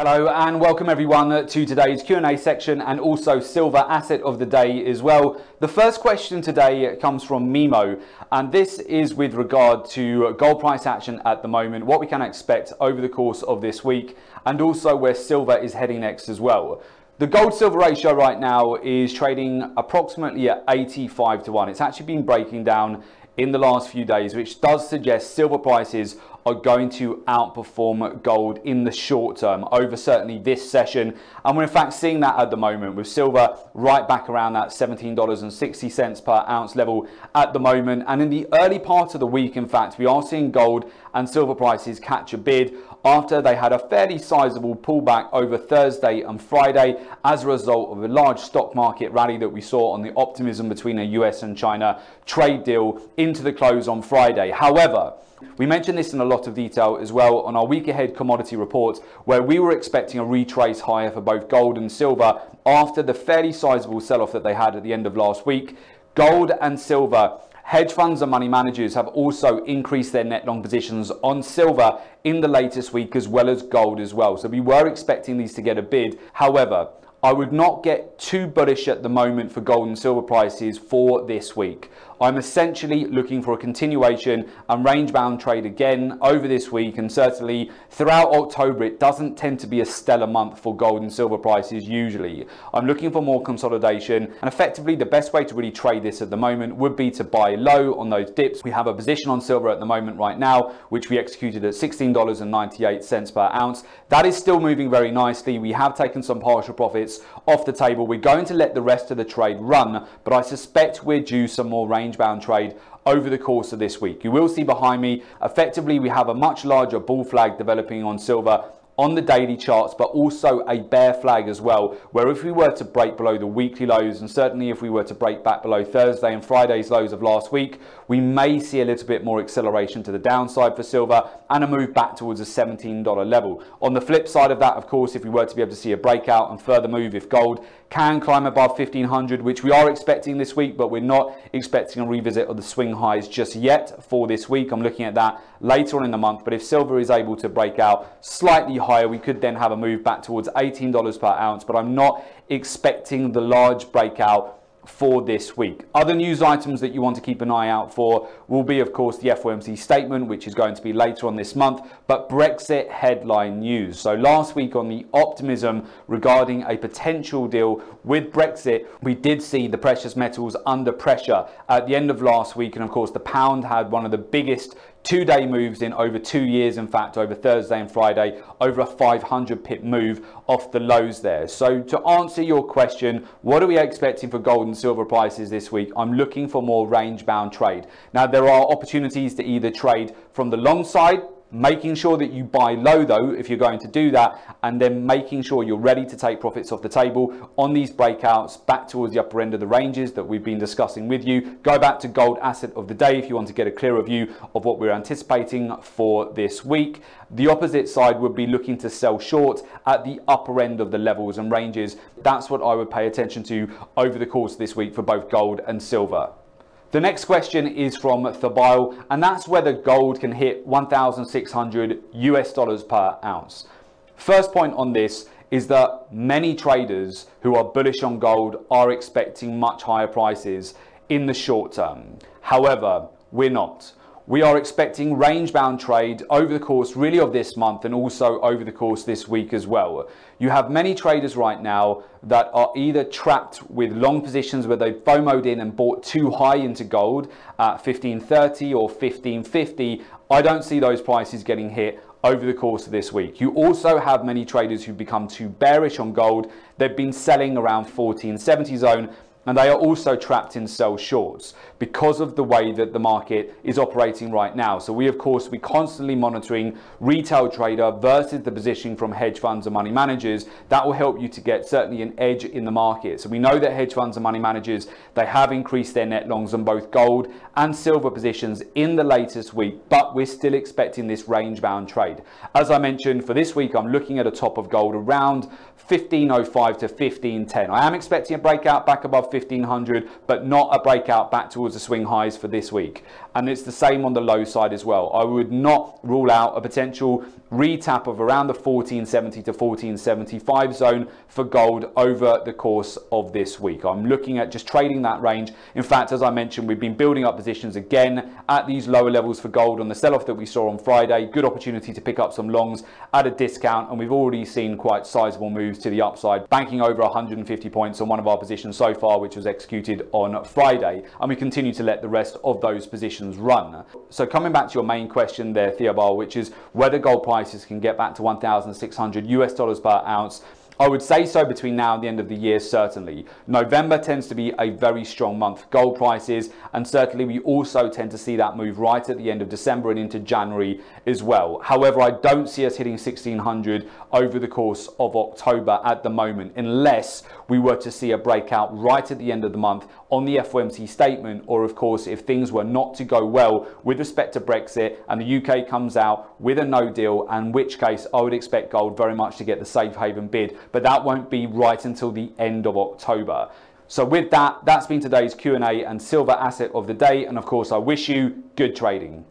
Hello and welcome everyone to today's Q&A section and also silver asset of the day as well. The first question today comes from Mimo and this is with regard to gold price action at the moment, what we can expect over the course of this week and also where silver is heading next as well. The gold silver ratio right now is trading approximately at 85 to 1. It's actually been breaking down in the last few days, which does suggest silver prices are going to outperform gold in the short term over certainly this session. And we're in fact seeing that at the moment with silver right back around that $17.60 per ounce level at the moment. And in the early part of the week, in fact, we are seeing gold and silver prices catch a bid after they had a fairly sizable pullback over Thursday and Friday as a result of a large stock market rally that we saw on the optimism between a US and China trade deal into the close on Friday. However, we mentioned this in a lot of detail as well on our week ahead commodity report, where we were expecting a retrace higher for both gold and silver after the fairly sizable sell off that they had at the end of last week. Gold and silver Hedge funds and money managers have also increased their net long positions on silver in the latest week as well as gold as well. So we were expecting these to get a bid. However, I would not get too bullish at the moment for gold and silver prices for this week. I'm essentially looking for a continuation and range bound trade again over this week and certainly throughout October it doesn't tend to be a stellar month for gold and silver prices usually. I'm looking for more consolidation and effectively the best way to really trade this at the moment would be to buy low on those dips. We have a position on silver at the moment right now which we executed at $16.98 per ounce. That is still moving very nicely. We have taken some partial profits off the table. We're going to let the rest of the trade run but I suspect we're due some more range range-bound trade over the course of this week. You will see behind me, effectively, we have a much larger bull flag developing on silver on the daily charts, but also a bear flag as well, where if we were to break below the weekly lows, and certainly if we were to break back below Thursday and Friday's lows of last week, we may see a little bit more acceleration to the downside for silver and a move back towards a $17 level. On the flip side of that, of course, if we were to be able to see a breakout and further move, if gold can climb above 1500, which we are expecting this week, but we're not expecting a revisit of the swing highs just yet for this week. I'm looking at that later on in the month, but if silver is able to break out slightly higher, we could then have a move back towards $18 per ounce, but I'm not expecting the large breakout for this week. Other news items that you want to keep an eye out for will be, of course, the FOMC statement, which is going to be later on this month, but Brexit headline news. So last week on the optimism regarding a potential deal with Brexit, we did see the precious metals under pressure at the end of last week. And of course, the pound had one of the biggest two day moves in over two years, in fact, over Thursday and Friday, over a 500 pip move off the lows there. So, to answer your question, what are we expecting for gold and silver prices this week? I'm looking for more range bound trade. Now, there are opportunities to either trade from the long side making sure that you buy low though if you're going to do that and then making sure you're ready to take profits off the table on these breakouts back towards the upper end of the ranges that we've been discussing with you. Go back to gold asset of the day if you want to get a clearer view of what we're anticipating for this week. The opposite side would be looking to sell short at the upper end of the levels and ranges. That's what i would pay attention to over the course of this week for both gold and silver the next question is from Thabile, and that's whether gold can hit 1,600 US dollars per ounce. First point on this is that many traders who are bullish on gold are expecting much higher prices in the short term. However, we're not we are expecting range bound trade over the course really of this month and also over the course this week as well. You have many traders right now that are either trapped with long positions where they've FOMOed in and bought too high into gold at 1530 or 1550. I don't see those prices getting hit over the course of this week. You also have many traders who've become too bearish on gold. They've been selling around 1470 zone and they are also trapped in sell shorts because of the way that the market is operating right now. So we, of course, we constantly monitoring retail trader versus the position from hedge funds and money managers. That will help you to get certainly an edge in the market. So we know that hedge funds and money managers, they have increased their net longs on both gold and silver positions in the latest week, but we're still expecting this range bound trade. As I mentioned, for this week, I'm looking at a top of gold around 1505 to 1510. I am expecting a breakout back above above 1500, but not a breakout back towards the swing highs for this week. And it's the same on the low side as well. I would not rule out a potential retap of around the 1470 to 1475 zone for gold over the course of this week. I'm looking at just trading that range. In fact, as I mentioned, we've been building up positions again at these lower levels for gold on the sell-off that we saw on Friday. Good opportunity to pick up some longs at a discount, and we've already seen quite sizable moves to the upside, banking over 150 points on one of our positions so far, which was executed on Friday, and we continue to let the rest of those positions run. So coming back to your main question there, Theobald, which is whether gold prices can get back to 1,600 US dollars per ounce I would say so between now and the end of the year, certainly. November tends to be a very strong month, gold prices, and certainly we also tend to see that move right at the end of December and into January as well. However, I don't see us hitting 1600 over the course of October at the moment, unless we were to see a breakout right at the end of the month on the FOMC statement, or of course, if things were not to go well with respect to Brexit and the UK comes out with a no deal, in which case I would expect gold very much to get the safe haven bid, but that won't be right until the end of October. So with that, that's been today's Q&A and silver asset of the day. And of course, I wish you good trading.